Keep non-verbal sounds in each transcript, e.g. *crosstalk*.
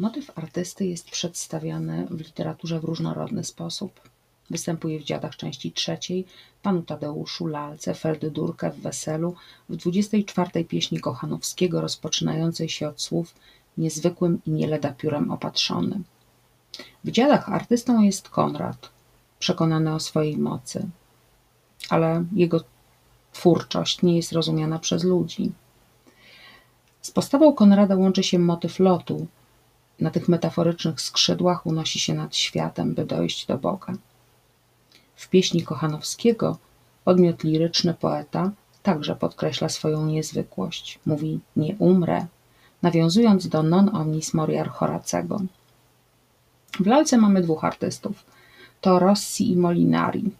Motyw artysty jest przedstawiany w literaturze w różnorodny sposób. Występuje w Dziadach części trzeciej, Panu Tadeuszu, Lalce, Ferdydurkę w Weselu, w 24 pieśni Kochanowskiego rozpoczynającej się od słów niezwykłym i nie leda piórem opatrzony. W Dziadach artystą jest Konrad, przekonany o swojej mocy, ale jego twórczość nie jest rozumiana przez ludzi. Z postawą Konrada łączy się motyw lotu. Na tych metaforycznych skrzydłach unosi się nad światem, by dojść do Boga. W pieśni Kochanowskiego podmiot liryczny poeta także podkreśla swoją niezwykłość. Mówi nie umrę, nawiązując do non omnis moriar Horacego. W lalce mamy dwóch artystów. To Rossi i Molinari.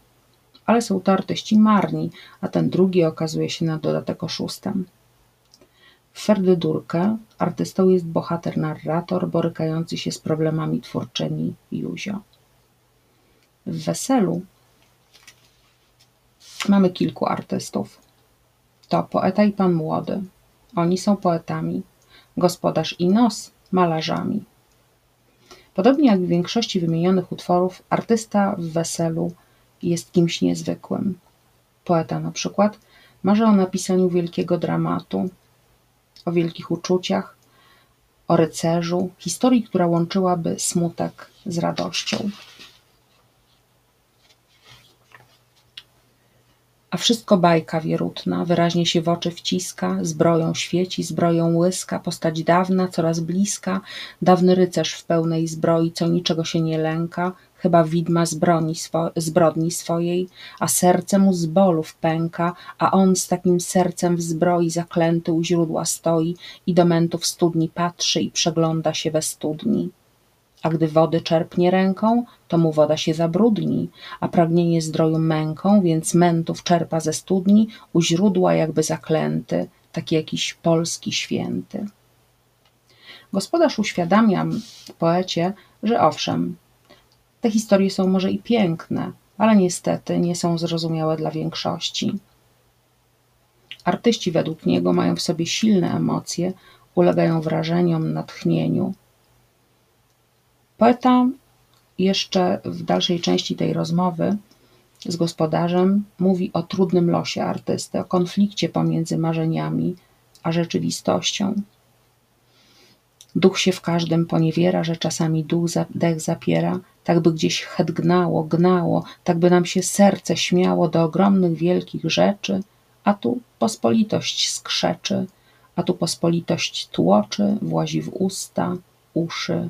Ale są to artyści marni, a ten drugi okazuje się na dodatek oszustem. W Ferdydurkę artystą jest bohater-narrator borykający się z problemami twórczyni Józio. W Weselu mamy kilku artystów. To poeta i pan młody. Oni są poetami. Gospodarz i nos malarzami. Podobnie jak w większości wymienionych utworów, artysta w weselu jest kimś niezwykłym. Poeta na przykład marzy o napisaniu wielkiego dramatu, o wielkich uczuciach, o rycerzu, historii, która łączyłaby smutek z radością. A wszystko bajka wierutna, wyraźnie się w oczy wciska, zbroją świeci, zbroją łyska, postać dawna, coraz bliska, dawny rycerz w pełnej zbroi, co niczego się nie lęka, chyba widma zbroni swo zbrodni swojej, a serce mu z bolów pęka, a on z takim sercem w zbroi zaklęty u źródła stoi i do mętów studni patrzy i przegląda się we studni a gdy wody czerpnie ręką, to mu woda się zabrudni, a pragnienie zdroju męką, więc mętów czerpa ze studni, u źródła jakby zaklęty, taki jakiś polski święty. Gospodarz uświadamia poecie, że owszem, te historie są może i piękne, ale niestety nie są zrozumiałe dla większości. Artyści według niego mają w sobie silne emocje, ulegają wrażeniom, natchnieniu, Poeta jeszcze w dalszej części tej rozmowy z gospodarzem mówi o trudnym losie artysty, o konflikcie pomiędzy marzeniami a rzeczywistością. Duch się w każdym poniewiera, że czasami duch dech zapiera, tak by gdzieś het gnało, gnało, tak by nam się serce śmiało do ogromnych, wielkich rzeczy, a tu pospolitość skrzeczy, a tu pospolitość tłoczy, włazi w usta, uszy,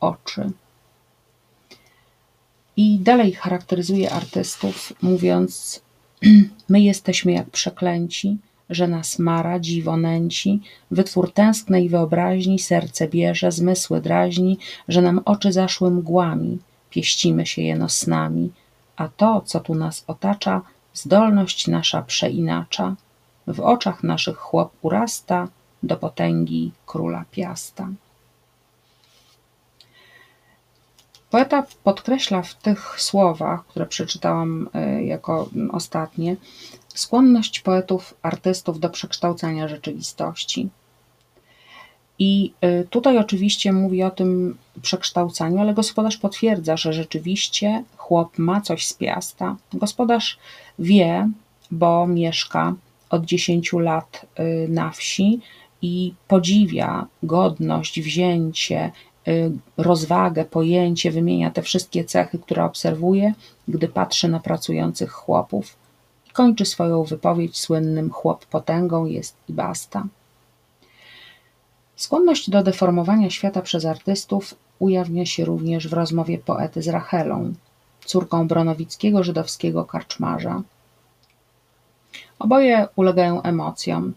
oczy. I dalej charakteryzuje artystów, mówiąc: *clears throat* My jesteśmy jak przeklęci, że nas mara, dziwo nęci, wytwór tęsknej wyobraźni, serce bierze, zmysły drażni, że nam oczy zaszły mgłami, pieścimy się jeno snami, a to, co tu nas otacza, zdolność nasza przeinacza. W oczach naszych chłop urasta do potęgi króla piasta. Poeta podkreśla w tych słowach, które przeczytałam e, jako ostatnie, skłonność poetów, artystów do przekształcania rzeczywistości. I e, tutaj oczywiście mówi o tym przekształcaniu, ale gospodarz potwierdza, że rzeczywiście chłop ma coś z piasta. Gospodarz wie, bo mieszka od 10 lat e, na wsi i podziwia godność, wzięcie rozwagę, pojęcie, wymienia te wszystkie cechy, które obserwuje, gdy patrzy na pracujących chłopów. Kończy swoją wypowiedź słynnym chłop potęgą jest i basta. Skłonność do deformowania świata przez artystów ujawnia się również w rozmowie poety z Rachelą, córką bronowickiego żydowskiego karczmarza. Oboje ulegają emocjom,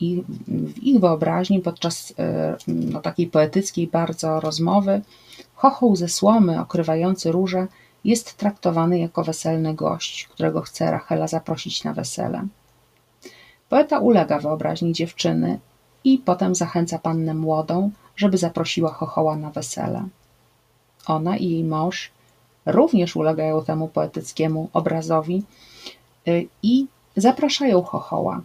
i w ich wyobraźni podczas e, no, takiej poetyckiej bardzo rozmowy chochoł ze słomy okrywający róże jest traktowany jako weselny gość, którego chce Rachela zaprosić na wesele. Poeta ulega wyobraźni dziewczyny i potem zachęca pannę młodą, żeby zaprosiła chochoła na wesele. Ona i jej mąż również ulegają temu poetyckiemu obrazowi y, i zapraszają chochoła.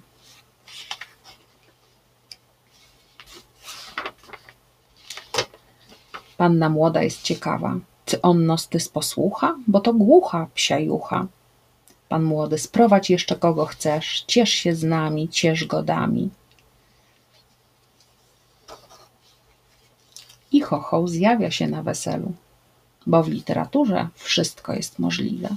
Panna młoda jest ciekawa. Czy on nos tys posłucha? Bo to głucha psia jucha. Pan młody, sprowadź jeszcze kogo chcesz. Ciesz się z nami, ciesz godami. I chochoł zjawia się na weselu, bo w literaturze wszystko jest możliwe.